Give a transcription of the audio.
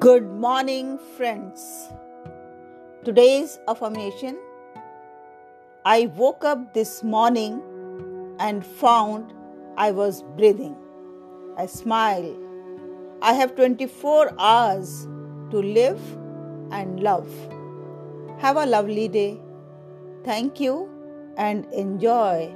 Good morning, friends. Today's affirmation I woke up this morning and found I was breathing. I smile. I have 24 hours to live and love. Have a lovely day. Thank you and enjoy